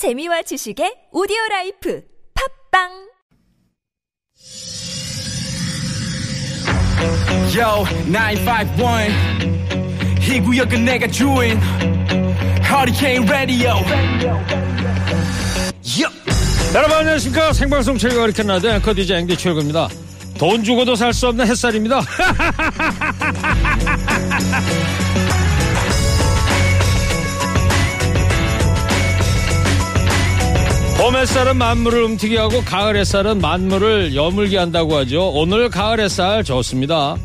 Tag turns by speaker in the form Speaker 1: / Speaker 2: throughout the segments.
Speaker 1: 재미와 지식의 오디오 라이프 팝빵
Speaker 2: Yo, 951. 이 구역은 내가 주인. Hurricane Radio. Yo.
Speaker 3: 여러분 안녕하십니까 생방송 최고 이렇게 나도 앵커 DJ 앵디 최고입니다 돈 주고도 살 수 없는 햇살입니다 봄 햇살은 만물을 움트게 하고 가을 햇살은 만물을 여물게 한다고 하죠. 오늘 가을 햇살 좋습니다.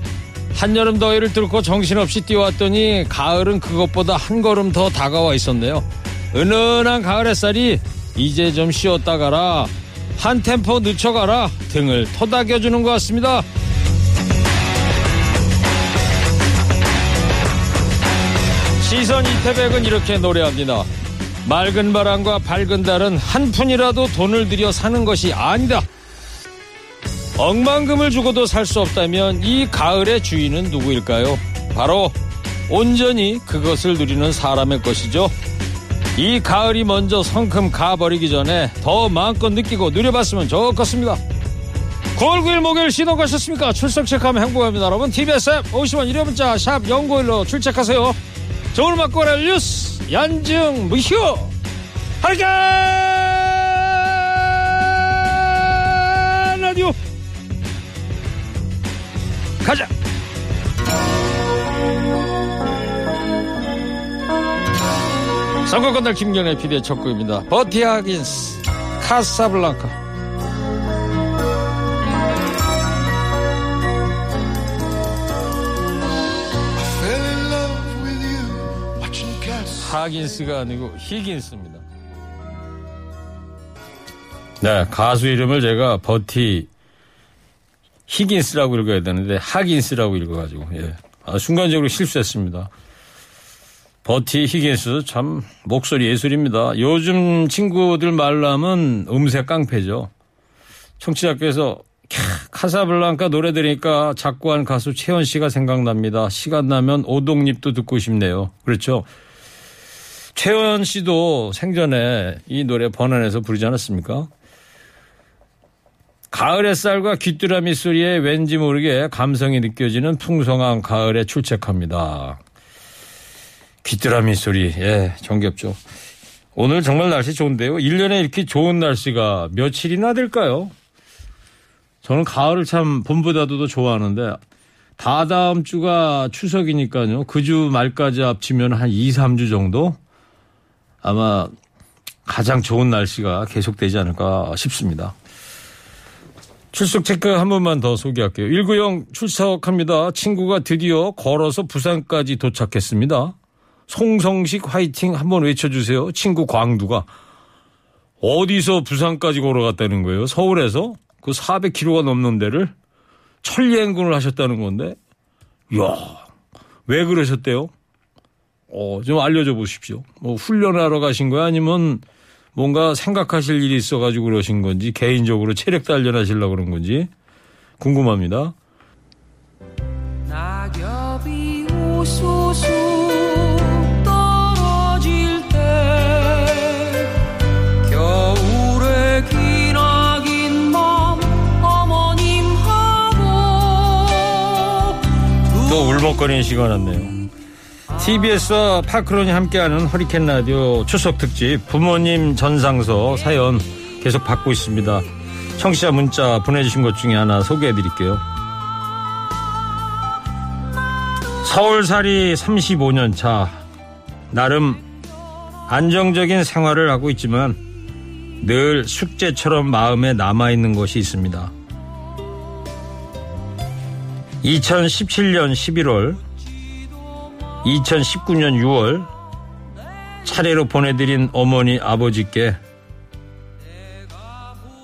Speaker 3: 한여름 더위를 뚫고 정신없이 뛰어왔더니 가을은 그것보다 한 걸음 더 다가와 있었네요. 은은한 가을 햇살이 이제 좀 쉬었다 가라 한 템포 늦춰가라 등을 토닥여주는 것 같습니다. 시선 이태백은 이렇게 노래합니다 맑은 바람과 밝은 달은 한 푼이라도 돈을 들여 사는 것이 아니다 억만금을 주고도 살 수 없다면 이 가을의 주인은 누구일까요? 바로 온전히 그것을 누리는 사람의 것이죠. 이 가을이 먼저 성큼 가버리기 전에 더 마음껏 느끼고 누려봤으면 좋겠습니다. 9월 9일 목요일 시동 가셨습니까? 출석 체크하면 행복합니다. 여러분 TBS 앱 50원 1회 문자 샵 0951로 출첵하세요. 좋은 막고라 뉴스 연증 무휴 하리겐 라디오 가자. 선거 건달 김경래 PD의 첫 곡입니다. 버티아긴스 카사블랑카. 하긴스가 아니고 히긴스입니다. 네, 가수 이름을 제가 버티 히긴스라고 읽어야 되는데 하긴스라고 읽어가지고 예. 아, 순간적으로 실수했습니다. 버티 히긴스 참 목소리 예술입니다. 요즘 친구들 말로 하면 음색 깡패죠. 청취자께서 캬, 카사블랑카 노래 들으니까 작고한 가수 채원 씨가 생각납니다. 시간 나면 오동립도 듣고 싶네요. 그렇죠. 채원 씨도 생전에 이 노래 번안해서 부르지 않았습니까? 가을 햇살과 귀뚜라미 소리에 왠지 모르게 감성이 느껴지는 풍성한 가을에 출첵합니다. 귀뚜라미 소리, 예, 정겹죠. 오늘 정말 날씨 좋은데요. 1년에 이렇게 좋은 날씨가 며칠이나 될까요? 저는 가을을 참 봄보다도 더 좋아하는데 다다음 주가 추석이니까요. 그 주 말까지 합치면 한 2, 3주 정도 아마 가장 좋은 날씨가 계속되지 않을까 싶습니다. 출석 체크 한 번만 더 소개할게요. 190 출석합니다. 친구가 드디어 걸어서 부산까지 도착했습니다. 송성식 화이팅 한번 외쳐주세요. 친구 광두가 어디서 부산까지 걸어갔다는 거예요. 서울에서 그 400km가 넘는 데를 천리행군을 하셨다는 건데, 이야, 왜 그러셨대요? 어, 좀 알려줘 보십시오. 뭐 훈련하러 가신 거야? 아니면 뭔가 생각하실 일이 있어가지고 그러신 건지 개인적으로 체력 단련하시려고 그런 건지 궁금합니다.
Speaker 4: 낙엽이 우수수 떨어질 때 겨울에 기나긴 맘 어머님하고
Speaker 3: 또 울먹거리는 시간 왔네요. TBS와 파크론이 함께하는 허리케인 라디오 추석 특집 부모님 전상서 사연 계속 받고 있습니다. 청취자 문자 보내주신 것 중에 하나 소개해 드릴게요. 서울살이 35년 차. 나름 안정적인 생활을 하고 있지만 늘 숙제처럼 마음에 남아있는 것이 있습니다. 2017년 11월 2019년 6월 차례로 보내드린 어머니 아버지께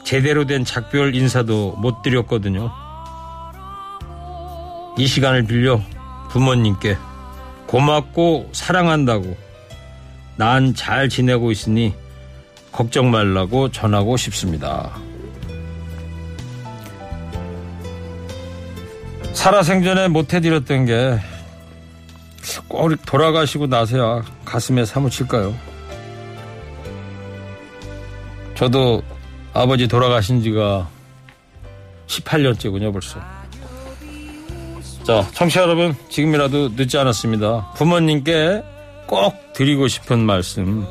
Speaker 3: 제대로 된 작별 인사도 못 드렸거든요. 이 시간을 빌려 부모님께 고맙고 사랑한다고 난 잘 지내고 있으니 걱정 말라고 전하고 싶습니다. 살아생전에 못해드렸던 게 꼭 돌아가시고 나서야 가슴에 사무칠까요? 저도 아버지 돌아가신 지가 18년째군요, 벌써. 자, 청취자 여러분, 지금이라도 늦지 않았습니다. 부모님께 꼭 드리고 싶은 말씀.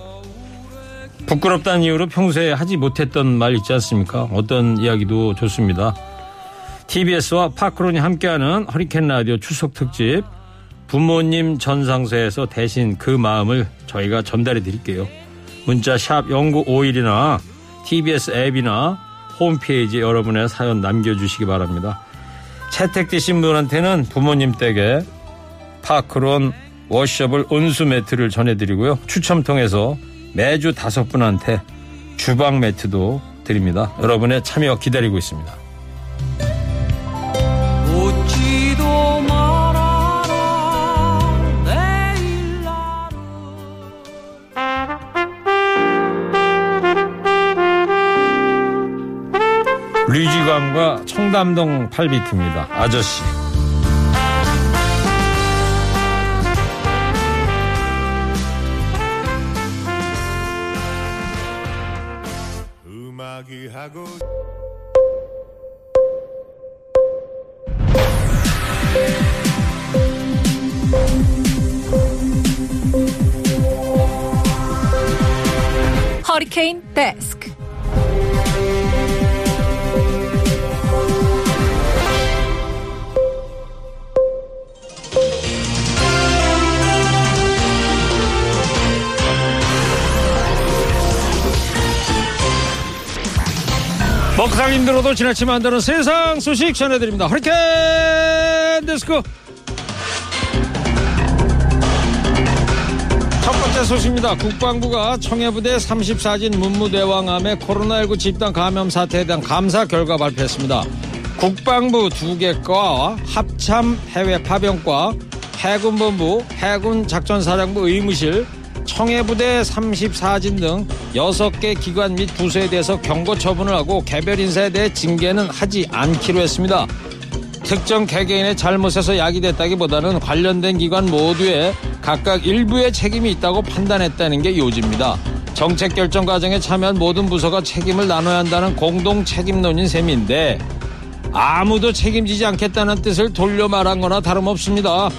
Speaker 3: 부끄럽다는 이유로 평소에 하지 못했던 말 있지 않습니까? 어떤 이야기도 좋습니다. TBS와 파크론이 함께하는 허리케인 라디오 추석 특집 부모님 전상소에서 대신 그 마음을 저희가 전달해 드릴게요. 문자 샵 0951이나 TBS 앱이나 홈페이지 여러분의 사연 남겨주시기 바랍니다. 채택되신 분한테는 부모님 댁에 파크론 워셔블 온수 매트를 전해드리고요. 추첨 통해서 매주 다섯 분한테 주방 매트도 드립니다. 여러분의 참여 기다리고 있습니다. 류지광과 청담동 8비트입니다. 아저씨.
Speaker 5: 음악이 하고
Speaker 1: 허리케인 데스크.
Speaker 3: 먹상 힘들어도 지나치면 안 되는 세상 소식 전해드립니다. 허리케인 데스크. 첫 번째 소식입니다. 국방부가 청해부대 34진 문무대왕암의 코로나19 집단 감염 사태에 대한 감사 결과 발표했습니다. 국방부 두 개과 합참 해외 파병과 해군본부 해군작전사령부 의무실 청해부대 34진 등 6개 기관 및 부서에 대해서 경고 처분을 하고 개별 인사에 대해 징계는 하지 않기로 했습니다. 특정 개개인의 잘못에서 야기됐다기보다는 관련된 기관 모두에 각각 일부의 책임이 있다고 판단했다는 게 요지입니다. 정책 결정 과정에 참여한 모든 부서가 책임을 나눠야 한다는 공동 책임론인 셈인데 아무도 책임지지 않겠다는 뜻을 돌려 말한 거나 다름없습니다.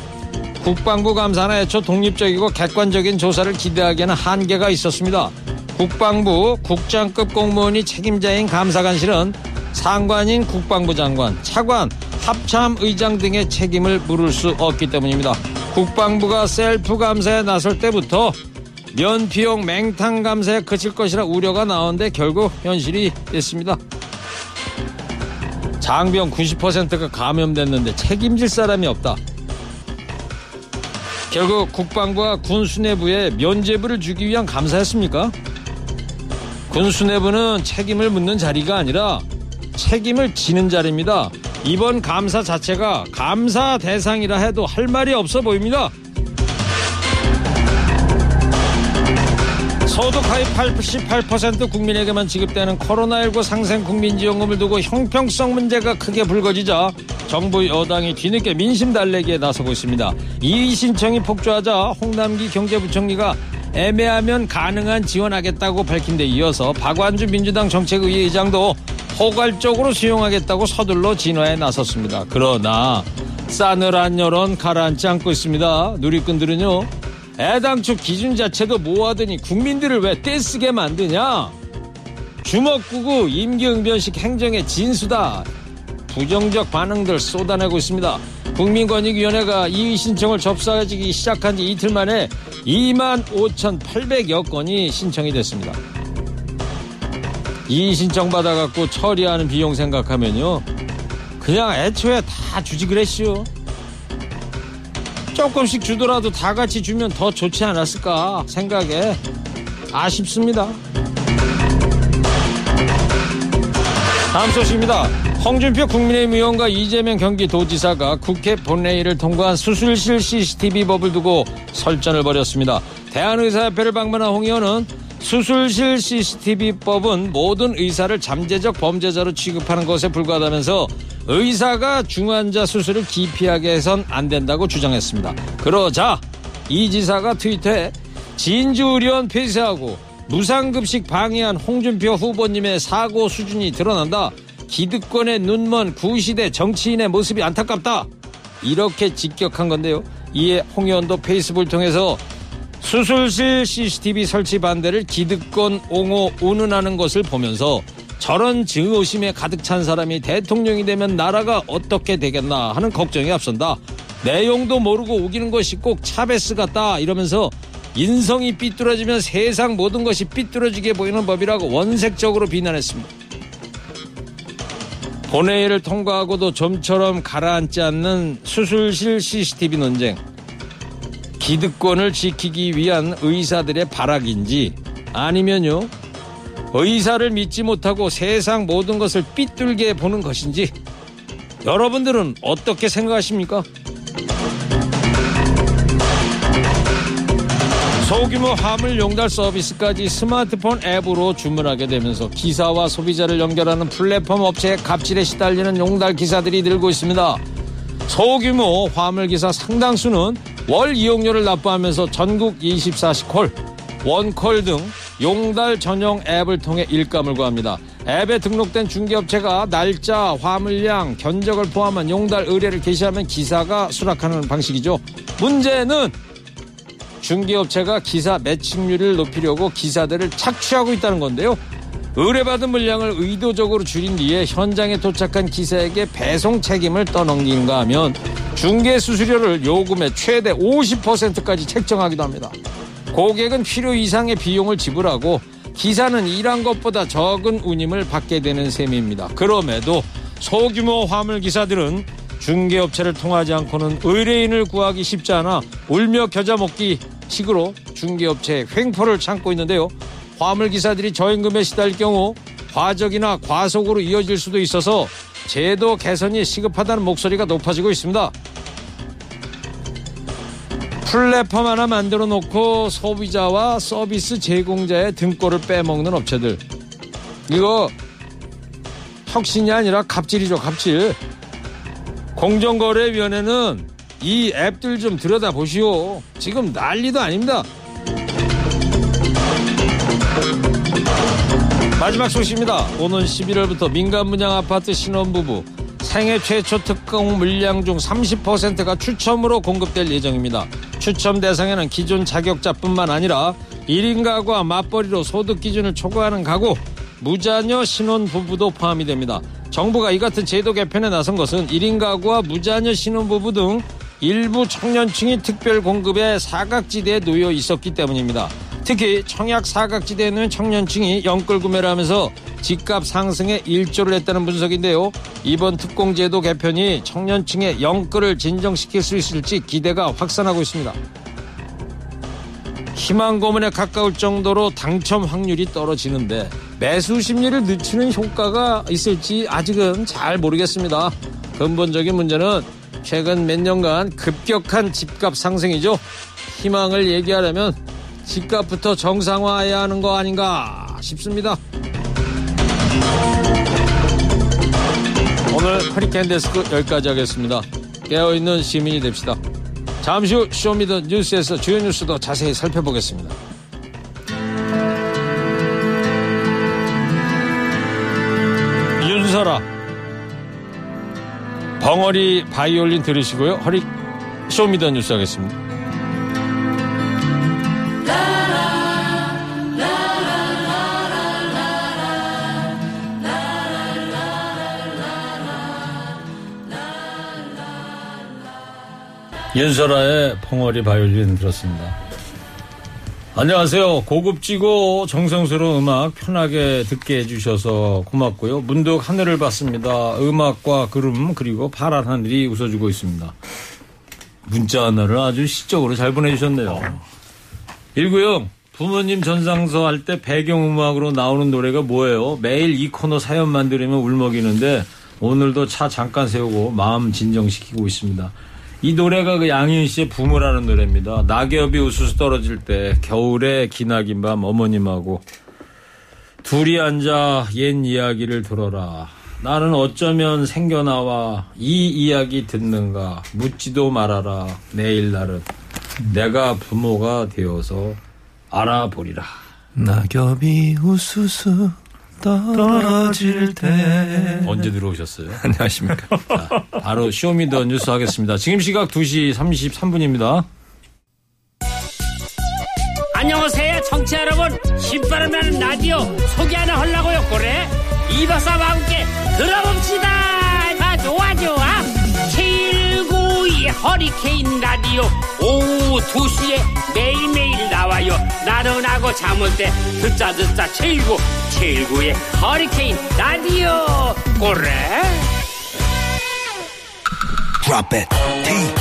Speaker 3: 국방부 감사나 애초 독립적이고 객관적인 조사를 기대하기에는 한계가 있었습니다. 국방부 국장급 공무원이 책임자인 감사관실은 상관인 국방부 장관, 차관, 합참 의장 등의 책임을 물을 수 없기 때문입니다. 국방부가 셀프 감사에 나설 때부터 면피용 맹탕 감사에 그칠 것이라 우려가 나오는데 결국 현실이 됐습니다. 장병 90%가 감염됐는데 책임질 사람이 없다. 결국 국방부와 군 수뇌부에 면죄부를 주기 위한 감사였습니까? 군 수뇌부는 책임을 묻는 자리가 아니라 책임을 지는 자리입니다. 이번 감사 자체가 감사 대상이라 해도 할 말이 없어 보입니다. 소득 하위 88% 국민에게만 지급되는 코로나19 상생 국민지원금을 두고 형평성 문제가 크게 불거지자 정부 여당이 뒤늦게 민심 달래기에 나서고 있습니다. 이의 신청이 폭주하자 홍남기 경제부총리가 애매하면 가능한 지원하겠다고 밝힌 데 이어서 박완주 민주당 정책의회 의장도 포괄적으로 수용하겠다고 서둘러 진화에 나섰습니다. 그러나 싸늘한 여론 가라앉지 않고 있습니다. 누리꾼들은요. 애당초 기준 자체도 모아더니 국민들을 왜 떼쓰게 만드냐? 주먹구구 임기응변식 행정의 진수다. 부정적 반응들 쏟아내고 있습니다. 국민권익위원회가 이의 신청을 접수하기 시작한 지 이틀 만에 2만 5,800여 건이 신청이 됐습니다. 이의 신청 받아갖고 처리하는 비용 생각하면요. 그냥 애초에 다 주지 그랬슈. 조금씩 주더라도 다 같이 주면 더 좋지 않았을까 생각에 아쉽습니다. 다음 소식입니다. 홍준표 국민의힘 의원과 이재명 경기도지사가 국회 본회의를 통과한 수술실 CCTV법을 두고 설전을 벌였습니다. 대한의사협회를 방문한 홍 의원은 수술실 CCTV법은 모든 의사를 잠재적 범죄자로 취급하는 것에 불과하다면서 의사가 중환자 수술을 기피하게 해선 안 된다고 주장했습니다. 그러자 이 지사가 트위터에 진주 의료원 폐쇄하고 무상급식 방해한 홍준표 후보님의 사고 수준이 드러난다. 기득권의 눈먼 구시대 정치인의 모습이 안타깝다. 이렇게 직격한 건데요. 이에 홍 의원도 페이스북을 통해서 수술실 CCTV 설치 반대를 기득권 옹호 운운하는 것을 보면서 저런 증오심에 가득 찬 사람이 대통령이 되면 나라가 어떻게 되겠나 하는 걱정이 앞선다. 내용도 모르고 우기는 것이 꼭 차베스 같다 이러면서 인성이 삐뚤어지면 세상 모든 것이 삐뚤어지게 보이는 법이라고 원색적으로 비난했습니다. 본회의를 통과하고도 좀처럼 가라앉지 않는 수술실 CCTV 논쟁. 기득권을 지키기 위한 의사들의 발악인지 아니면요 의사를 믿지 못하고 세상 모든 것을 삐뚤게 보는 것인지 여러분들은 어떻게 생각하십니까? 소규모 화물 용달 서비스까지 스마트폰 앱으로 주문하게 되면서 기사와 소비자를 연결하는 플랫폼 업체의 갑질에 시달리는 용달 기사들이 늘고 있습니다. 소규모 화물 기사 상당수는 월 이용료를 납부하면서 전국 24시 콜, 원콜 등 용달 전용 앱을 통해 일감을 구합니다. 앱에 등록된 중개업체가 날짜, 화물량, 견적을 포함한 용달 의뢰를 게시하면 기사가 수락하는 방식이죠. 문제는 중개업체가 기사 매칭률을 높이려고 기사들을 착취하고 있다는 건데요. 의뢰받은 물량을 의도적으로 줄인 뒤에 현장에 도착한 기사에게 배송 책임을 떠넘긴가 하면 중개 수수료를 요금의 최대 50%까지 책정하기도 합니다. 고객은 필요 이상의 비용을 지불하고 기사는 일한 것보다 적은 운임을 받게 되는 셈입니다. 그럼에도 소규모 화물 기사들은 중개업체를 통하지 않고는 의뢰인을 구하기 쉽지 않아 울며 겨자 먹기 식으로 중개업체의 횡포를 참고 있는데요. 화물 기사들이 저임금에 시달릴 경우 과적이나 과속으로 이어질 수도 있어서 제도 개선이 시급하다는 목소리가 높아지고 있습니다. 플랫폼 하나 만들어 놓고 소비자와 서비스 제공자의 등골을 빼먹는 업체들. 이거 혁신이 아니라 갑질이죠, 갑질. 공정거래위원회는 이 앱들 좀 들여다보시오. 지금 난리도 아닙니다. 마지막 소식입니다. 오는 11월부터 민간 분양 아파트 신혼부부 생애 최초 특공 물량 중 30%가 추첨으로 공급될 예정입니다. 추첨 대상에는 기존 자격자뿐만 아니라 1인 가구와 맞벌이로 소득 기준을 초과하는 가구, 무자녀 신혼 부부도 포함이 됩니다. 정부가 이 같은 제도 개편에 나선 것은 1인 가구와 무자녀 신혼 부부 등 일부 청년층이 특별 공급에 사각지대에 놓여 있었기 때문입니다. 특히 청약 사각지대에는 청년층이 연끌 구매를 하면서 집값 상승에 일조를 했다는 분석인데요. 이번 특공제도 개편이 청년층의 연끌을 진정시킬 수 있을지 기대가 확산하고 있습니다. 희망 고문에 가까울 정도로 당첨 확률이 떨어지는데 매수 심리를 늦추는 효과가 있을지 아직은 잘 모르겠습니다. 근본적인 문제는 최근 몇 년간 급격한 집값 상승이죠. 희망을 얘기하려면 집값부터 정상화해야 하는 거 아닌가 싶습니다. 오늘 허리케인 데스크 여기까지 하겠습니다. 깨어있는 시민이 됩시다. 잠시 후 Show Me the 뉴스에서 주요 뉴스도 자세히 살펴보겠습니다. 윤설하 벙어리 바이올린 들으시고요. 허리 Show Me the 뉴스 하겠습니다. 윤설아의 펑어리 바이올린 들었습니다. 안녕하세요. 고급지고 정성스러운 음악 편하게 듣게 해주셔서 고맙고요. 문득 하늘을 봤습니다. 음악과 구름 그리고 파란 하늘이 웃어주고 있습니다. 문자 하나를 아주 시적으로 잘 보내주셨네요. 1구형 부모님 전상서 할 때 배경음악으로 나오는 노래가 뭐예요? 매일 이 코너 사연 만 들으면 울먹이는데 오늘도 차 잠깐 세우고 마음 진정시키고 있습니다. 이 노래가 그 양희은 씨의 부모라는 노래입니다. 낙엽이 우수수 떨어질 때 겨울에 기나긴 밤 어머님하고 둘이 앉아 옛 이야기를 들어라. 나는 어쩌면 생겨나와 이 이야기 듣는가 묻지도 말아라. 내일 날은 내가 부모가 되어서 알아보리라.
Speaker 5: 낙엽이 우수수 떨어질 때.
Speaker 3: 언제 들어오셨어요?
Speaker 5: 안녕하십니까.
Speaker 3: 자, 바로 Show Me the 뉴스 하겠습니다. 지금 시각 2시 33분입니다.
Speaker 6: 안녕하세요 청취자 여러분 신바람 나는 라디오 소개 하나 하려고요 그래 이박사와 함께 들어봅시다 아 좋아 좋아 792 허리케인 라디오 오후 2시에 매일매일 나와요. 나른하고 잠올 때 듣자 듣자 79 79의 허리케인 라디오. 그래?
Speaker 7: Drop it. TBS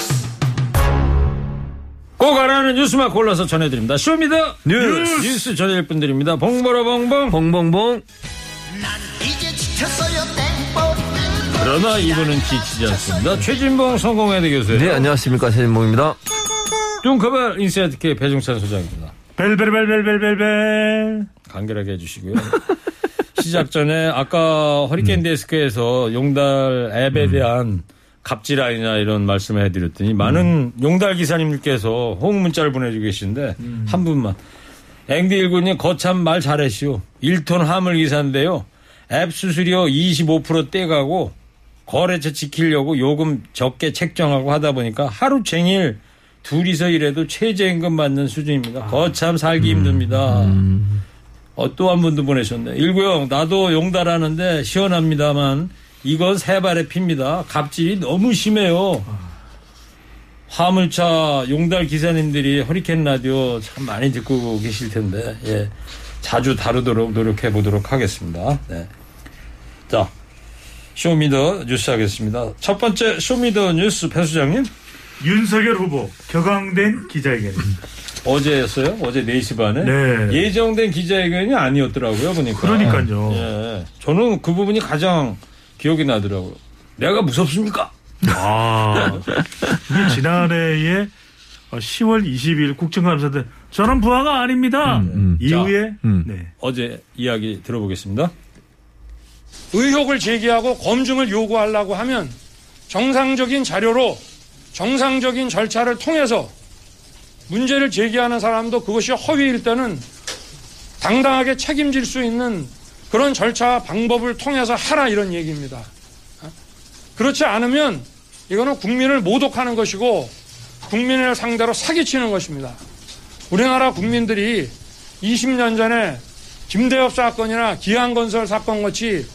Speaker 3: 꼭 알아는 뉴스만 골라서 전해드립니다. Show Me the
Speaker 5: 뉴스.
Speaker 3: 뉴스 전해줄 분들입니다. 봉보라 봉봉.
Speaker 5: 봉봉봉.
Speaker 3: 그러나 이분은 지치지 않습니다. 최진봉 성공회대 교수예요.
Speaker 5: 네, 안녕하십니까. 최진봉입니다.
Speaker 3: 뚱커벨 인사이트K 배종찬 소장입니다.
Speaker 8: 벨벨벨벨벨벨.
Speaker 3: 간결하게 해주시고요. 시작 전에 아까 허리케인 데스크에서 용달 앱에 대한 갑질 아니냐 이런 말씀을 해드렸더니 많은 용달 기사님들께서 호응 문자를 보내주고 계신데 한 분만 앵디 일군님 거참 말 잘하시오. 1톤 화물 기사인데요. 앱 수수료 25% 떼가고 거래처 지키려고 요금 적게 책정하고 하다 보니까 하루 종일 둘이서 일해도 최저임금 받는 수준입니다. 거참 살기 힘듭니다. 어, 또 한 분도 보내셨네. 일구형, 나도 용달하는데 시원합니다만 이건 새 발의 피입니다. 갑질이 너무 심해요. 화물차 용달 기사님들이 허리케인 라디오 참 많이 듣고 계실 텐데, 예. 자주 다루도록 노력해 보도록 하겠습니다. 네. 자, Show Me the 뉴스 하겠습니다. 첫 번째 Show Me the 뉴스 배 소장님.
Speaker 8: 윤석열 후보 격앙된 기자회견입니다.
Speaker 3: 어제였어요? 어제 4시 반에?
Speaker 8: 네.
Speaker 3: 예정된 기자회견이 아니었더라고요, 보니까.
Speaker 8: 그러니까요.
Speaker 3: 예. 저는 그 부분이 가장 기억이 나더라고요. 내가 무섭습니까?
Speaker 8: 아, 이게 지난해에 10월 20일 국정감사 때 저는 부하가 아닙니다. 이후에
Speaker 5: 음.
Speaker 8: 네.
Speaker 3: 어제 이야기 들어보겠습니다.
Speaker 9: 의혹을 제기하고 검증을 요구하려고 하면 정상적인 자료로 정상적인 절차를 통해서 문제를 제기하는 사람도 그것이 허위일 때는 당당하게 책임질 수 있는 그런 절차 방법을 통해서 하라 이런 얘기입니다. 어? 그렇지 않으면 이거는 국민을 모독하는 것이고 국민을 상대로 사기치는 것입니다. 우리나라 국민들이 20년 전에 김대엽 사건이나 기안건설 사건 같이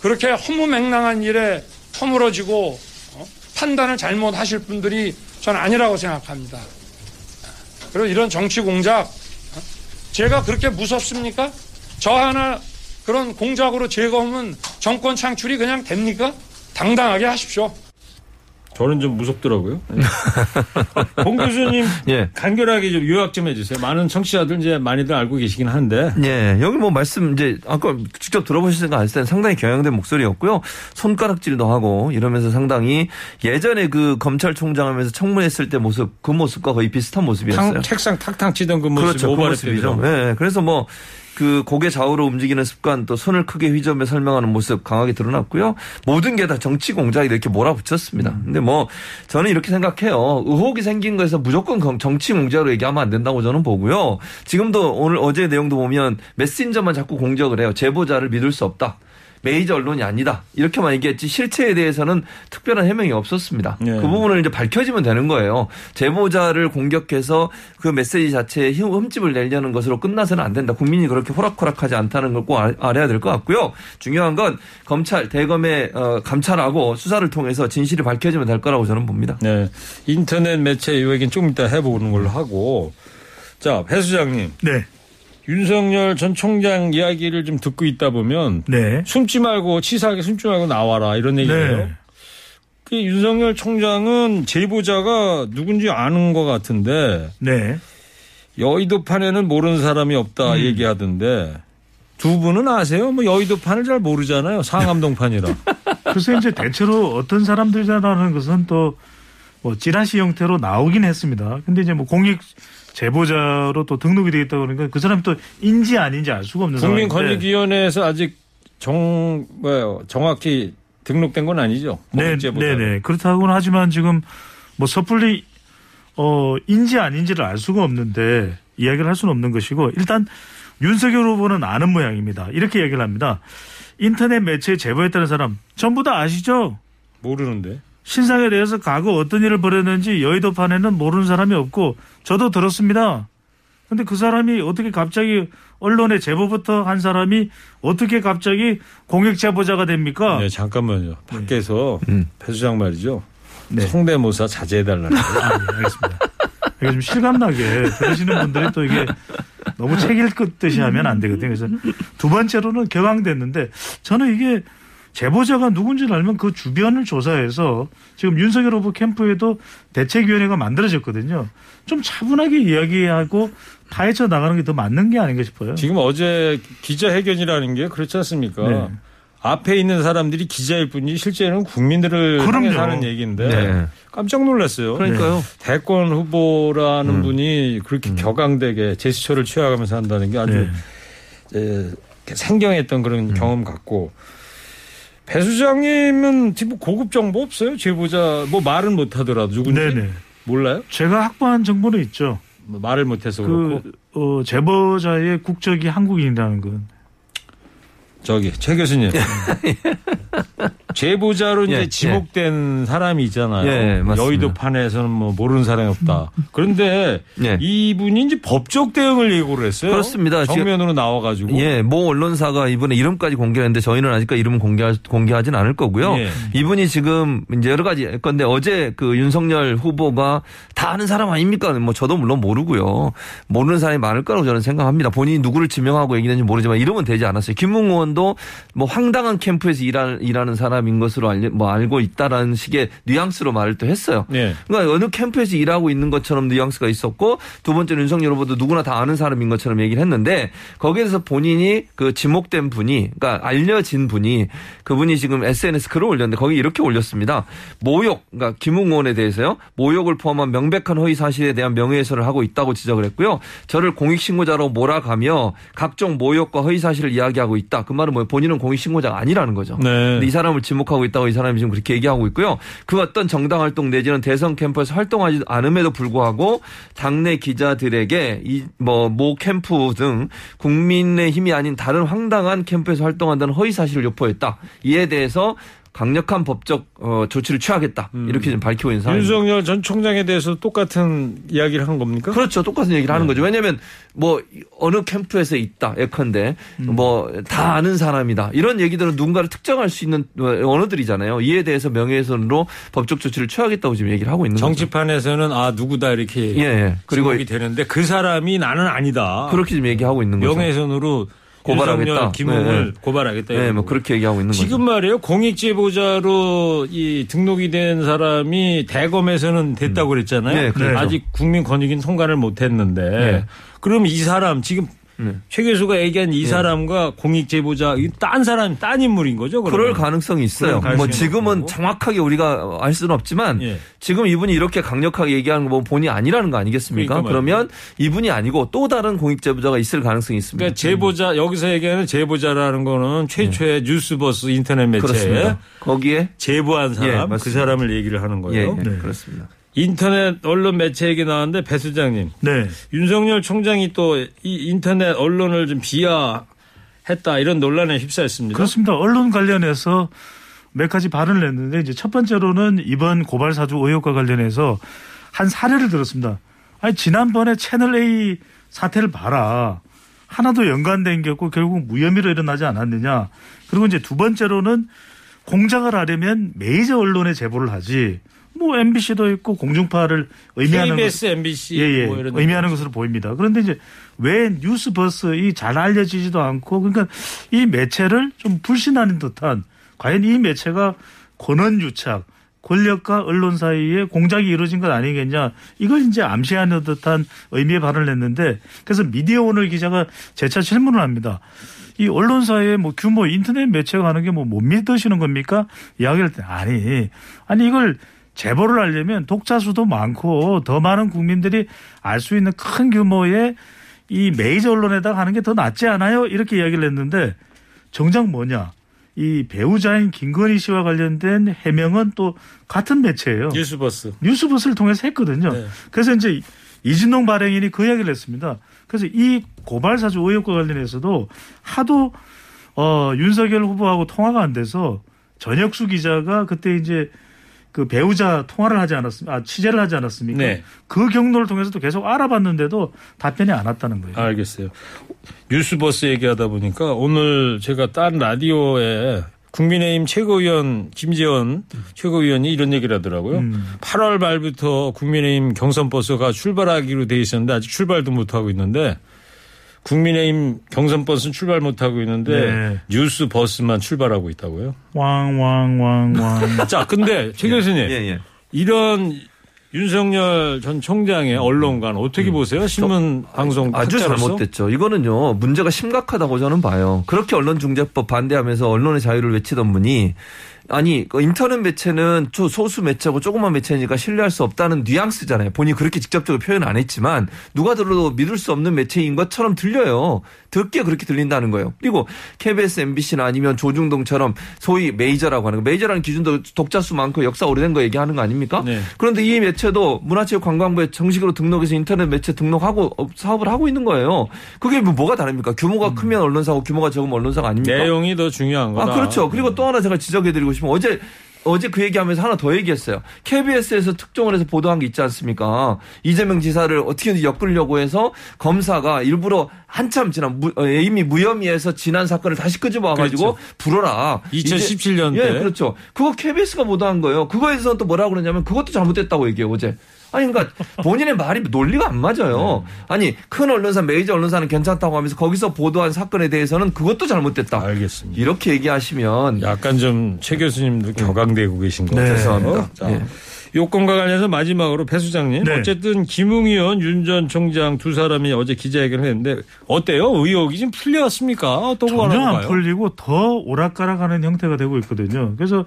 Speaker 9: 그렇게 허무맹랑한 일에 허물어지고 어? 판단을 잘못하실 분들이 저는 아니라고 생각합니다. 그리고 이런 정치 공작 어? 제가 그렇게 무섭습니까? 저 하나 그런 공작으로 제거하면 정권 창출이 그냥 됩니까? 당당하게 하십시오.
Speaker 3: 저는 좀 무섭더라고요. 봉 교수님
Speaker 5: 예.
Speaker 3: 간결하게 좀 요약 좀 해주세요. 많은 청취자들 이제 많이들 알고 계시긴 한데
Speaker 5: 예, 여기 뭐 말씀 이제 아까 직접 안 했을 때는 상당히 경향된 목소리였고요. 손가락질도 하고 이러면서 상당히 예전에 그 검찰총장 하면서 청문했을 때 모습 그 모습과 거의 비슷한 모습이었어요.
Speaker 3: 탕, 책상 탁탁 치던 그 모습이
Speaker 5: 그렇죠. 그 모습이죠. 예. 그래서 뭐 그 고개 좌우로 움직이는 습관 또 손을 크게 휘저으며 설명하는 모습 강하게 드러났고요. 모든 게 다 정치 공작이 이렇게 몰아붙였습니다.
Speaker 3: 음.
Speaker 5: 근데 뭐 저는 이렇게 생각해요. 의혹이 생긴 거에서 무조건 정- 정치 공작으로 얘기하면 안 된다고 저는 보고요. 지금도 오늘 어제 내용도 보면 메신저만 자꾸 공격을 해요. 제보자를 믿을 수 없다. 메이저 언론이 아니다. 이렇게만 얘기했지 실체에 대해서는 특별한 해명이 없었습니다.
Speaker 3: 예.
Speaker 5: 그 부분을 이제 밝혀지면 되는 거예요. 제보자를 공격해서 그 메시지 자체에 흠- 흠집을 내려는 것으로 끝나서는 안 된다. 국민이 그렇게 호락호락하지 않다는 걸 꼭 알아야 될 것 같고요. 중요한 건 검찰 대검의 어, 감찰하고 수사를 통해서 진실이 밝혀지면 될 거라고 저는 봅니다.
Speaker 3: 네. 인터넷 매체 이 얘기는 좀 이따 해보는 걸로 하고 자, 배 수장님.
Speaker 8: 네.
Speaker 3: 윤석열 전 총장 이야기를 좀 듣고 있다 보면
Speaker 8: 네.
Speaker 3: 숨지 말고 치사하게 숨지 말고 나와라 이런 얘기예요.
Speaker 8: 네.
Speaker 3: 그 윤석열 총장은 제보자가 누군지 아는 것 같은데
Speaker 8: 네.
Speaker 3: 여의도판에는 모르는 사람이 없다
Speaker 8: 음.
Speaker 3: 얘기하던데 두 분은 아세요? 뭐 여의도판을 잘 모르잖아요. 상암동판이라.
Speaker 8: 그래서 이제 대체로 어떤 사람들이라는 것은 또뭐 찌라시 형태로 나오긴 했습니다. 근데 이제 뭐 공익 제보자로 또 등록이 되어 있다 그러니까 그 사람이 또 인지 아닌지 알 수가 없는 상황인데.
Speaker 3: 국민권익위원회에서 아직 정 뭐요 정확히 등록된 건 아니죠.
Speaker 8: 네. 네, 네. 그렇다고는 하지만 지금 뭐 섣불리 어 인지 아닌지를 알 수가 없는데 이야기를 할 수는 없는 것이고 일단 윤석열 후보는 아는 모양입니다. 이렇게 얘기를 합니다. 인터넷 매체에 제보했다는 사람 전부 다 아시죠?
Speaker 3: 모르는데.
Speaker 8: 신상에 대해서 과거 어떤 일을 벌였는지 여의도판에는 모르는 사람이 없고 저도 들었습니다. 근데 그 사람이 어떻게 갑자기 언론에 제보부터 한 사람이 어떻게 갑자기 공익 제보자가 됩니까?
Speaker 3: 네, 잠깐만요. 밖에서 배 수장 말이죠.
Speaker 8: 네.
Speaker 3: 성대모사 자제해달라는 거예요.
Speaker 8: 아, 네, 알겠습니다. 이게 좀 실감나게 들으시는 분들이 또 이게 너무 책 읽듯이 하면 안 되거든요. 그래서 두 번째로는 격앙됐는데 저는 이게 제보자가 누군지를 알면 그 주변을 조사해서 지금 윤석열 후보 캠프에도 대책위원회가 만들어졌거든요. 좀 차분하게 이야기하고 파헤쳐 나가는 게 더 맞는 게 아닌가 싶어요.
Speaker 3: 지금 어제 기자회견이라는 게 그렇지 않습니까?
Speaker 8: 네.
Speaker 3: 앞에 있는 사람들이 기자일 뿐이지 실제는 국민들을
Speaker 8: 그럼요.
Speaker 3: 하는 얘기인데
Speaker 5: 네.
Speaker 3: 깜짝 놀랐어요.
Speaker 5: 그러니까요.
Speaker 3: 대권 후보라는
Speaker 5: 음.
Speaker 3: 분이 그렇게 격앙되게 제스처를 취해가면서 한다는 게 아주
Speaker 8: 네.
Speaker 3: 에, 생경했던 그런 경험 같고 배 수장님은 뭐 고급 정보 없어요? 제보자 뭐 말은 못하더라도 누군지
Speaker 8: 네네.
Speaker 3: 몰라요?
Speaker 8: 제가 확보한 정보는 있죠.
Speaker 3: 뭐 말을 못해서 그 렇고
Speaker 8: 그 어, 제보자의 국적이 한국인이라는 건.
Speaker 3: 저기 최 교수님 제보자로 이제
Speaker 5: 예,
Speaker 3: 지목된 사람이 있잖아요.
Speaker 5: 예, 맞습니다.
Speaker 3: 여의도 판에서는 뭐 모르는 사람이 없다. 그런데
Speaker 5: 예.
Speaker 3: 이분이 이제 법적 대응을 예고를 했어요.
Speaker 5: 그렇습니다.
Speaker 3: 정면으로 나와가지고
Speaker 5: 예, 모 언론사가 이번에 이름까지 공개했는데 저희는 아직까지 이름은 공개하, 공개하진 않을 거고요.
Speaker 3: 예.
Speaker 5: 이분이 지금 이제 여러 가지 할 건데 어제 그 윤석열 후보가 다 아는 사람 아닙니까? 뭐 저도 물론 모르고요. 모르는 사람이 많을 거라고 저는 생각합니다. 본인이 누구를 지명하고 얘기했는지 모르지만 이름은 되지 않았어요. 김웅 의원도 뭐 황당한 캠프에서 일하는, 일하는 사람 인 것으로 알, 뭐 알고 있다라는 식의 뉘앙스로 말을 또 했어요.
Speaker 3: 예.
Speaker 5: 그러니까 어느 캠프에서 일하고 있는 것처럼 뉘앙스가 있었고 두 번째는 윤석열 후보도 누구나 다 아는 사람인 것처럼 얘기를 했는데 거기에 대해서 본인이 그 지목된 분이 그러니까 알려진 분이 그분이 지금 SNS 글을 올렸는데 거기 이렇게 올렸습니다. 모욕 그러니까 김웅 의원에 대해서요. 모욕을 포함한 명백한 허위 사실에 대한 명예훼손을 하고 있다고 지적을 했고요. 저를 공익신고자로 몰아가며 각종 모욕과 허위 사실을 이야기하고 있다. 그 말은 뭐 본인은 공익신고자가 아니라는 거죠.
Speaker 3: 네.
Speaker 5: 근데 이 사람을 지목 하고 있다고 이 사람이 지금 그렇게 얘기하고 있고요. 그 어떤 정당 활동 내지는 대선 캠프에서 활동하지 않음에도 불구하고 당내 기자들에게 이 뭐 모 캠프 등 국민의 힘이 아닌 다른 황당한 캠프에서 활동한다는 허위 사실을 유포했다. 이에 대해서 강력한 법적 어, 조치를 취하겠다. 이렇게 좀 밝히고 있는 상황입니다.
Speaker 3: 윤석열 전 총장에 대해서 똑같은 이야기를 한 겁니까?
Speaker 5: 그렇죠. 똑같은 얘기를 하는 거죠. 왜냐하면 뭐 어느 캠프에서 있다. 예컨대 뭐다 아는 사람이다. 이런 얘기들은 누군가를 특정할 수 있는 언어들이잖아요. 이에 대해서 명예훼손으로 법적 조치를 취하겠다고 지금 얘기를 하고 있는 거죠.
Speaker 3: 정치판에서는 아 누구다 이렇게
Speaker 5: 예, 예. 그리고
Speaker 3: 되는데 그 사람이 나는 아니다.
Speaker 5: 그렇게 지금 얘기하고 있는 거죠.
Speaker 3: 명예훼손으로
Speaker 5: 고발하겠다.
Speaker 3: 김웅을
Speaker 5: 네.
Speaker 3: 고발하겠다.
Speaker 5: 네, 뭐. 그렇게 얘기하고 있는
Speaker 3: 지금
Speaker 5: 거죠.
Speaker 3: 말이에요. 공익제보자로 이 등록이 된 사람이 대검에서는 됐다고 그랬잖아요.
Speaker 5: 네.
Speaker 3: 아직 국민권익인 통과를 못했는데
Speaker 5: 네.
Speaker 3: 그럼 이 사람 지금
Speaker 5: 네.
Speaker 3: 최 교수가 얘기한 이 사람과 공익 제보자 이딴 사람 딴 인물인 거죠. 그러면?
Speaker 5: 그럴 가능성이 있어요.
Speaker 3: 그럴
Speaker 5: 뭐 지금은. 정확하게 우리가 알 수는 없지만
Speaker 3: 예.
Speaker 5: 지금 이분이 이렇게 강력하게 얘기하는 거 보면 본인이 아니라는 거 아니겠습니까?
Speaker 3: 그러니까
Speaker 5: 그러면 이분이 아니고 또 다른 공익 제보자가 있을 가능성이 있습니다.
Speaker 3: 그러니까 제보자 여기서 얘기하는 제보자라는 거는 최초의 뉴스버스 인터넷 매체에
Speaker 5: 네. 그렇습니다. 거기에
Speaker 3: 제보한
Speaker 5: 예,
Speaker 3: 사람 그
Speaker 5: 맞습니다.
Speaker 3: 사람을 얘기를 하는
Speaker 5: 예,
Speaker 3: 거예요.
Speaker 5: 예,
Speaker 8: 네.
Speaker 5: 그렇습니다.
Speaker 3: 인터넷 언론 매체 얘기 나왔는데 배 수장님
Speaker 8: 네.
Speaker 3: 윤석열 총장이 또 이 인터넷 언론을 좀 비하했다 이런 논란에 휩싸였습니다.
Speaker 8: 그렇습니다. 언론 관련해서 몇 가지 발언을 했는데 이제 첫 번째로는 이번 고발 사주 의혹과 관련해서 한 사례를 들었습니다. 아니 지난번에 채널 A 사태를 봐라. 하나도 연관된 게 없고 결국 무혐의로 일어나지 않았느냐. 그리고 이제 두 번째로는 공작을 하려면 메이저 언론에 제보를 하지. 뭐 MBC도 있고 공중파를 의미하는
Speaker 3: KBS,
Speaker 8: 것-
Speaker 3: MBC
Speaker 8: 예, 예.
Speaker 3: 뭐 이런
Speaker 8: 의미하는 것으로 보입니다. 그런데 이제 왜 뉴스버스 이 잘 알려지지도 않고 그러니까 이 매체를 좀 불신하는 듯한 과연 이 매체가 권한 유착 권력과 언론 사이에 공작이 이루어진 것 아니겠냐 이걸 이제 암시하는 듯한 의미의 발언을 했는데 그래서 미디어 오늘 기자가 재차 질문을 합니다. 이 언론사의 뭐 규모 인터넷 매체가 하는 게 뭐 못 믿으시는 겁니까? 이야기할 때 아니 아니 이걸 제보를 하려면 독자 수도 많고 더 많은 국민들이 알 수 있는 큰 규모의 이 메이저 언론에다가 하는 게 더 낫지 않아요? 이렇게 이야기를 했는데 정작 뭐냐? 이 배우자인 김건희 씨와 관련된 해명은 또 같은 매체예요.
Speaker 3: 뉴스버스.
Speaker 8: 뉴스버스를 통해서 했거든요.
Speaker 3: 네.
Speaker 8: 그래서 이제 이진동 발행인이 그 이야기를 했습니다. 그래서 이 고발 사주 의혹과 관련해서도 하도 어 윤석열 후보하고 통화가 안 돼서 전혁수 기자가 그때 이제 그 배우자 통화를 하지 않았습니까? 아, 취재를 하지 않았습니까?
Speaker 3: 네.
Speaker 8: 그 경로를 통해서도 계속 알아봤는데도 답변이 안 왔다는 거예요.
Speaker 3: 알겠어요. 뉴스버스 얘기하다 보니까 오늘 제가 딴 라디오에 국민의힘 최고위원 김재원 최고위원이 이런 얘기를 하더라고요.
Speaker 8: 음.
Speaker 3: 8월 말부터 국민의힘 경선 버스가 출발하기로 돼 있었는데 아직 출발도 못 하고 있는데 국민의힘 경선 버스는 출발 못 하고 있는데
Speaker 8: 네.
Speaker 3: 뉴스 버스만 출발하고 있다고요.
Speaker 8: 왕왕왕왕.
Speaker 3: 자, 근데 최 교수님
Speaker 5: 예, 예.
Speaker 3: 이런 윤석열 전 총장의 언론관 어떻게 보세요? 신문 방송
Speaker 5: 음. 아주
Speaker 3: 학자로서?
Speaker 5: 잘못됐죠. 이거는요 문제가 심각하다고 저는 봐요. 그렇게 언론중재법 반대하면서 언론의 자유를 외치던 분이 아니 그 인터넷 매체는 저 소수 매체고 조그만 매체니까 신뢰할 수 없다는 뉘앙스잖아요. 본인이 그렇게 직접적으로 표현 안 했지만 누가 들어도 믿을 수 없는 매체인 것처럼 들려요. 듣기에 그렇게 들린다는 거예요. 그리고 KBS, MBC나 아니면 조중동처럼 소위 메이저라고 하는 거 메이저라는 기준도 독자 수 많고 역사 오래된 거 얘기하는 거 아닙니까?
Speaker 3: 네.
Speaker 5: 그런데 이 매체도 문화체육관광부에 정식으로 등록해서 인터넷 매체 등록하고 어, 사업을 하고 있는 거예요. 그게 뭐 뭐가 다릅니까? 규모가 크면 언론사고 규모가 적으면 언론사가 아닙니까?
Speaker 3: 내용이 더 중요한 거다.
Speaker 5: 아, 그렇죠. 그리고 또 하나 제가 지적해 드리고 싶으면 어제 어제 그 얘기하면서 하나 더 얘기했어요. KBS에서 특종을 해서 보도한 게 있지 않습니까? 이재명 지사를 어떻게든 엮으려고 해서 검사가 일부러 한참 지난 무- 어, 이미 무혐의해서 지난 사건을 다시 끄집어 와가지고
Speaker 3: 그렇죠.
Speaker 5: 불어라.
Speaker 3: 2017년
Speaker 5: 이제-
Speaker 3: 때.
Speaker 5: 예, 그렇죠. 그거 KBS가 보도한 거예요. 그거에 대해서 또 뭐라고 그러냐면 그것도 잘못됐다고 얘기해요 어제. 아니 그러니까 본인의 말이 논리가 안 맞아요.
Speaker 3: 네.
Speaker 5: 아니 큰 언론사 메이저 언론사는 괜찮다고 하면서 거기서 보도한 사건에 대해서는 그것도 잘못됐다.
Speaker 3: 알겠습니다.
Speaker 5: 이렇게 얘기하시면
Speaker 3: 약간 좀 최 교수님도 격앙되고 계신 것
Speaker 8: 네.
Speaker 3: 같아서.
Speaker 5: 죄송합니다.
Speaker 3: 자,
Speaker 5: 예.
Speaker 3: 요건과 관련해서 마지막으로 배 수장님.
Speaker 8: 네.
Speaker 3: 어쨌든 김웅 의원, 윤 전 총장 두 사람이 어제 기자회견을 했는데 어때요? 의혹이 좀 풀렸습니까? 거
Speaker 8: 전혀 안? 풀리고 더 오락가락하는 형태가 되고 있거든요. 그래서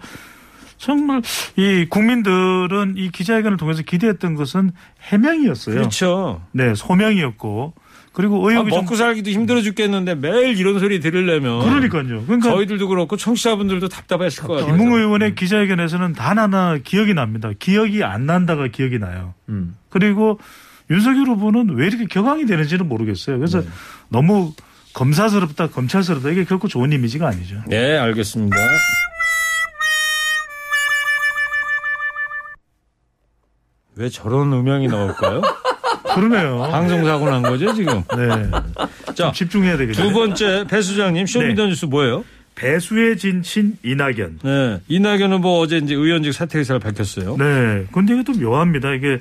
Speaker 8: 정말 이 국민들은 이 기자회견을 통해서 기대했던 것은 해명이었어요.
Speaker 3: 그렇죠.
Speaker 8: 네, 소명이었고 그리고
Speaker 3: 아,
Speaker 8: 의혹이 좀
Speaker 3: 먹고 살기도 힘들어 죽겠는데 매일 이런 소리 들으려면
Speaker 8: 그러니까요. 그러니까
Speaker 3: 저희들도 그렇고 청취자분들도 답답했을 거예요.
Speaker 8: 김웅 의원의 기자회견에서는 단 하나 기억이 납니다. 기억이 안 난다가 기억이 나요.
Speaker 5: 음.
Speaker 8: 그리고 윤석열 후보는 왜 이렇게 격앙이 되는지는 모르겠어요. 그래서
Speaker 3: 네.
Speaker 8: 너무 검사스럽다, 검찰스럽다 이게 결코 좋은 이미지가 아니죠.
Speaker 3: 네, 알겠습니다. 왜 저런 음향이 나올까요?
Speaker 8: 그러네요.
Speaker 3: 방송 사고 난 거죠 지금.
Speaker 8: 네.
Speaker 3: 자,
Speaker 8: 좀 집중해야 되겠네요.
Speaker 3: 두 번째 배 수장님 쇼미더뉴스 뭐예요?
Speaker 8: 배수의 진친 이낙연.
Speaker 3: 네, 이낙연 후보 어제 이제 의원직 사퇴 의사를 밝혔어요.
Speaker 8: 네. 근데 이게 또 묘합니다. 이게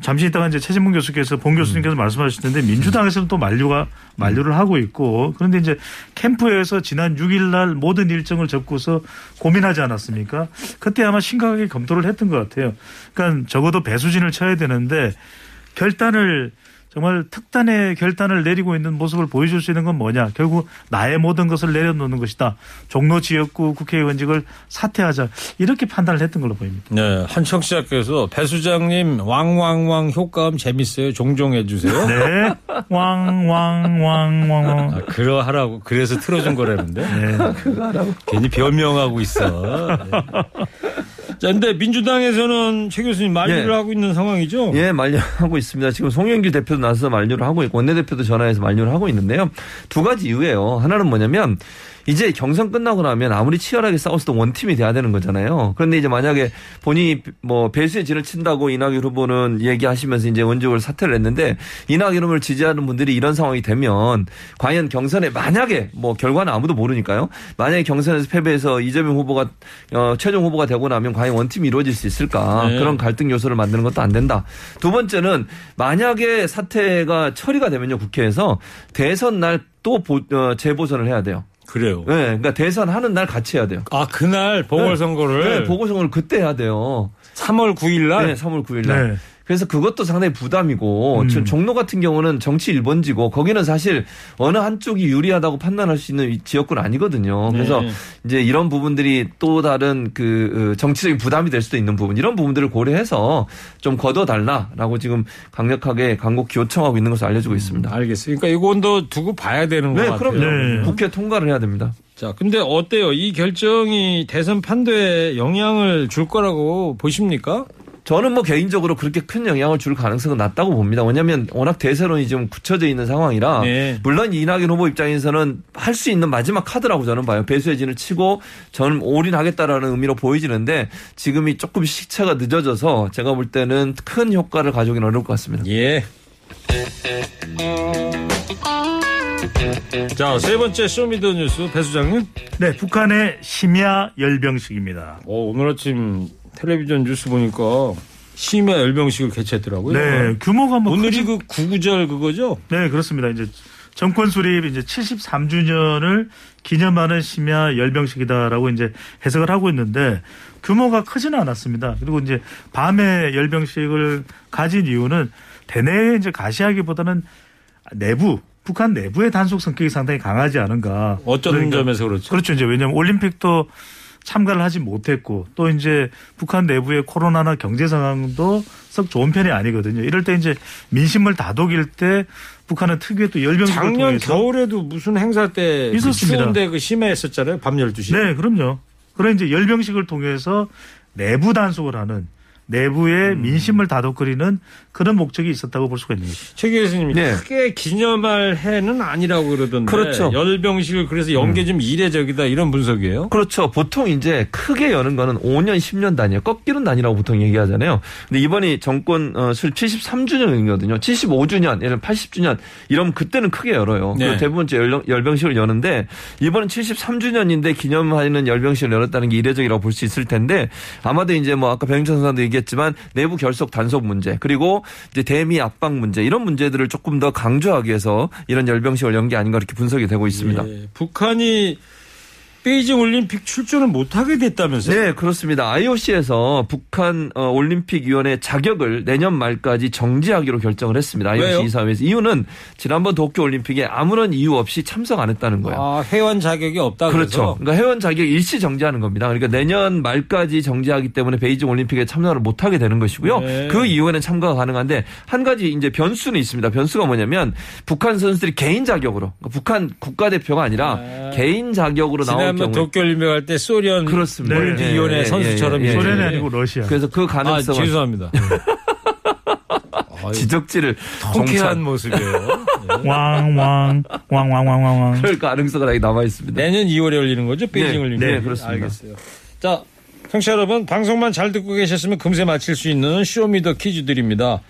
Speaker 8: 잠시 있다가 이제 최진봉 교수께서 봉 교수님께서 말씀하실 텐데 민주당에서는 또 만류가 만류를 하고 있고 그런데 이제 캠프에서 지난 6일 날 모든 일정을 접고서 고민하지 않았습니까? 그때 아마 심각하게 검토를 했던 것 같아요. 그러니까 적어도 배수진을 쳐야 되는데 결단을 정말 특단의 결단을 내리고 있는 모습을 보여줄 수 있는 건 뭐냐? 결국 나의 모든 것을 내려놓는 것이다. 종로 지역구 국회의원직을 사퇴하자. 이렇게 판단을 했던 걸로 보입니다.
Speaker 3: 네, 한 청취자께서 배 수장님 왕왕왕 효과음 재밌어요. 종종 해주세요.
Speaker 8: 네. 왕왕왕왕왕.
Speaker 3: 아, 그러하라고 그래서 틀어준 거라는데.
Speaker 8: 네.
Speaker 3: 괜히 변명하고 있어. 네. 자, 근데 민주당에서는 최 교수님 만류를
Speaker 5: 예.
Speaker 3: 하고 있는 상황이죠?
Speaker 5: 예, 만류하고 있습니다. 지금 송영길 대표도 나서서 만류를 하고 있고 원내대표도 전화해서 만류를 하고 있는데요. 두 가지 이유예요. 하나는 뭐냐면 이제 경선 끝나고 나면 아무리 치열하게 싸웠어도 원팀이 돼야 되는 거잖아요. 그런데 이제 만약에 본인이 뭐 배수의 진을 친다고 이낙연 후보는 얘기하시면서 이제 원직을 사퇴를 했는데 이낙연 후보를 지지하는 분들이 이런 상황이 되면 과연 경선에 만약에 뭐 결과는 아무도 모르니까요. 만약에 경선에서 패배해서 이재명 후보가 어, 최종 후보가 되고 나면 과연 원팀이 이루어질 수 있을까
Speaker 3: 네.
Speaker 5: 그런 갈등 요소를 만드는 것도 안 된다. 두 번째는 만약에 사태가 처리가 되면요 국회에서 대선 날또 어, 재보선을 해야 돼요.
Speaker 3: 그래요.
Speaker 5: 네, 그러니까 대선 하는 날 같이 해야 돼요.
Speaker 3: 아, 그날 보궐선거를
Speaker 5: 네, 보궐선거를 그때 해야 돼요.
Speaker 3: 3월 9일 날
Speaker 5: 네, 3월 9일 날.
Speaker 8: 네.
Speaker 5: 그래서 그것도 상당히 부담이고
Speaker 8: 음.
Speaker 5: 지금 종로 같은 경우는 정치 1번지고 거기는 사실 어느 한쪽이 유리하다고 판단할 수 있는 이 지역군 아니거든요. 그래서
Speaker 3: 네.
Speaker 5: 이제 이런 부분들이 또 다른 그 어, 정치적인 부담이 될 수도 있는 부분 이런 부분들을 고려해서 좀 걷어달라라고 지금 강력하게 강곡히 요청하고 있는 것으로 알려지고 있습니다.
Speaker 3: 알겠어요. 그러니까 이건 더 두고 봐야 되는 것
Speaker 5: 네,
Speaker 3: 같아요.
Speaker 5: 그럼요.
Speaker 8: 네.
Speaker 5: 국회 통과를 해야 됩니다.
Speaker 3: 자, 근데 어때요? 이 결정이 대선 판도에 영향을 줄 거라고 보십니까?
Speaker 5: 저는 뭐 개인적으로 그렇게 큰 영향을 줄 가능성은 낮다고 봅니다. 왜냐하면 워낙 대세론이 좀 굳혀져 있는 상황이라
Speaker 3: 네.
Speaker 5: 물론 이낙연 후보 입장에서는 할 수 있는 마지막 카드라고 저는 봐요. 배수의 진을 치고 저는 올인하겠다라는 의미로 보이지는데 지금이 조금 시차가 늦어져서 제가 볼 때는 큰 효과를 가져오기는 어려울 것 같습니다.
Speaker 3: 예. 자, 세 번째 Show Me the 뉴스 배 수장님.
Speaker 8: 네, 북한의 심야 열병식입니다.
Speaker 3: 어, 오늘 아침 텔레비전 뉴스 보니까 심야 열병식을 개최했더라고요.
Speaker 8: 네, 규모가 뭐
Speaker 3: 오늘이
Speaker 8: 크지-
Speaker 3: 그 구구절 그거죠?
Speaker 8: 네, 그렇습니다. 이제 정권 수립 이제 73주년을 기념하는 심야 열병식이다라고 이제 해석을 하고 있는데 규모가 크지는 않았습니다. 그리고 이제 밤에 열병식을 가진 이유는 대내에 이제 가시하기보다는 내부 북한 내부의 단속 성격이 상당히 강하지 않은가.
Speaker 3: 어떤
Speaker 8: 그러니까
Speaker 3: 점에서 그렇죠?
Speaker 8: 그렇죠. 이제 왜냐하면 올림픽도 참가를 하지 못했고 또 이제 북한 내부의 코로나나 경제 상황도 썩 좋은 편이 아니거든요. 이럴 때 이제 민심을 다독일 때 북한은 특유의 또 열병식을
Speaker 3: 작년
Speaker 8: 통해서
Speaker 3: 겨울에도 무슨 행사 때
Speaker 8: 있었습니다.
Speaker 3: 추운데 그 심야했었잖아요. 밤 12시.
Speaker 8: 네, 그럼요. 그런 이제 열병식을 통해서 내부 단속을 하는 내부의
Speaker 3: 음.
Speaker 8: 민심을 다독거리는 그런 목적이 있었다고 볼 수가 있는 거죠.
Speaker 3: 최 교수님
Speaker 5: 네.
Speaker 3: 크게 기념할 해는 아니라고 그러던데
Speaker 5: 그렇죠.
Speaker 3: 열병식을 그래서 연계 좀 이례적이다 이런 분석이에요.
Speaker 5: 그렇죠. 보통 이제 크게 여는 거는 5년, 10년 단위예요. 꺾이는 단위라고 보통 얘기하잖아요. 근데 이번이 정권 어, 술 73주년이거든요. 75주년, 예를 80주년 이러면 그때는 크게 열어요.
Speaker 3: 네.
Speaker 5: 그리고 대부분 이제 열- 열병식을 여는데 이번은 73주년인데 기념하는 열병식을 열었다는 게 이례적이라고 볼 수 있을 텐데 아마도 이제 뭐 아까 선수도 얘기 했지만 내부 결속 단속 문제 그리고 이제 대미 압박 문제 이런 문제들을 조금 더 강조하기 위해서 이런 열병식을 연게 아닌가 이렇게 분석이 되고 있습니다.
Speaker 3: 예, 북한이 베이징 올림픽 출전을 못하게 됐다면서요?
Speaker 5: 네, 그렇습니다. IOC에서 북한 어, 올림픽 위원회 자격을 내년 말까지 정지하기로 결정을 했습니다. IOC
Speaker 3: 왜요?
Speaker 5: 이사회에서 이유는 지난번 도쿄 올림픽에 아무런 이유 없이 참석 안 했다는 거예요.
Speaker 3: 아, 회원 자격이 없다
Speaker 5: 그렇죠.
Speaker 3: 그래서
Speaker 5: 그러니까 회원 자격 일시 정지하는 겁니다. 그러니까 내년 말까지 정지하기 때문에 베이징 올림픽에 참여를 못 하게 되는 것이고요.
Speaker 3: 네.
Speaker 5: 그 이후에는 참가가 가능한데 한 가지 이제 변수는 있습니다. 변수가 뭐냐면 북한 선수들이 개인 자격으로 그러니까 북한 국가대표가 아니라
Speaker 3: 네.
Speaker 5: 개인 자격으로 나올
Speaker 3: 지난번
Speaker 5: 경우에
Speaker 3: 도쿄 올림픽 할 때 소련
Speaker 5: 그렇습니다.
Speaker 3: 올림픽위원회
Speaker 5: 예, 예,
Speaker 3: 선수처럼
Speaker 5: 예.
Speaker 8: 소련이
Speaker 5: 예.
Speaker 8: 아니고 러시아.
Speaker 5: 그래서 그
Speaker 3: 아,
Speaker 5: 가능성은
Speaker 3: 죄송합니다. 아유,
Speaker 5: 지적질을
Speaker 3: 통쾌한 모습이에요. 네.
Speaker 8: 왕왕 왕왕왕왕왕.
Speaker 5: 그럴 가능성은 아직 남아 있습니다.
Speaker 3: 내년 2월에 열리는 거죠? 베이징
Speaker 5: 네,
Speaker 3: 올림픽.
Speaker 5: 네, 그렇습니다.
Speaker 3: 알겠어요. 자, 청취자 여러분, 방송만 잘 듣고 계셨으면 금세 맞힐 수 있는 Show Me the 퀴즈 드립니다.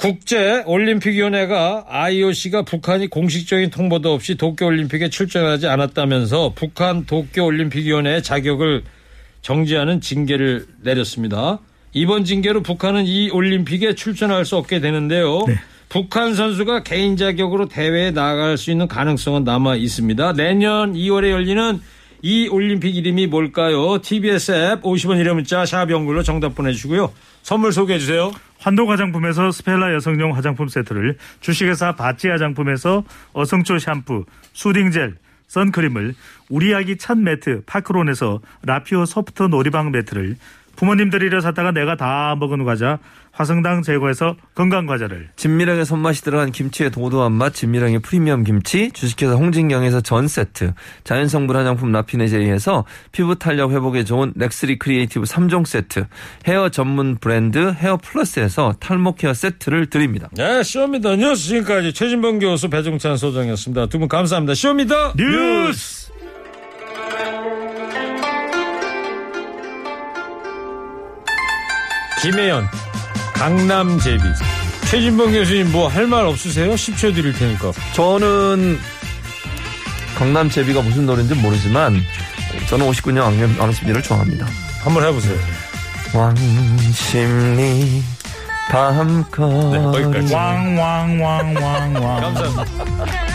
Speaker 3: 국제 올림픽위원회가 IOC가 북한이 공식적인 통보도 없이 도쿄 올림픽에 출전하지 않았다면서 북한 도쿄 올림픽위원회의 자격을 정지하는 징계를 내렸습니다. 이번 징계로 북한은 이 올림픽에 출전할 수 없게 되는데요. 북한 선수가 개인 자격으로 대회에 나갈 수 있는 가능성은 남아 있습니다. 내년 2월에 열리는 이 올림픽 이름이 뭘까요? TBS 앱 50원 이름 문자 샵 연글로 정답 보내주시고요. 선물 소개해 주세요.
Speaker 8: 환도 화장품에서 스펠라 여성용 화장품 세트를 주식회사 바찌 화장품에서 어성초 샴푸, 수딩젤, 선크림을 우리 아기 첫 매트 파크론에서 라피오 소프트 놀이방 매트를 부모님 드리려 샀다가 내가 다 먹은 과자 화성당 제과에서 건강 과자를
Speaker 5: 진미령의 손맛이 들어간 김치의 도도한 맛, 진미령의 프리미엄 김치, 주식회사 홍진경에서 전 세트, 자연성분 화장품 라피네제이에서 피부 탄력 회복에 좋은 렉스리 크리에이티브 3종 세트, 헤어 전문 브랜드 헤어 플러스에서 탈모 케어 세트를 드립니다.
Speaker 3: 네, Show Me the 뉴스 지금까지 최진범 교수 배종찬 소장이었습니다. 두 분 감사합니다. Show Me the
Speaker 8: 뉴스!
Speaker 3: 김혜연 강남 제비 최진범 교수님 뭐 할 말 없으세요? 10초 드릴 테니까.
Speaker 5: 저는 강남 제비가 무슨 노래인지 모르지만 저는 59년 왕, 왕십리를 좋아합니다.
Speaker 3: 한번 해보세요.
Speaker 5: 왕십리 밤거리
Speaker 3: 네.
Speaker 8: 왕왕왕왕왕
Speaker 3: 감사합니다.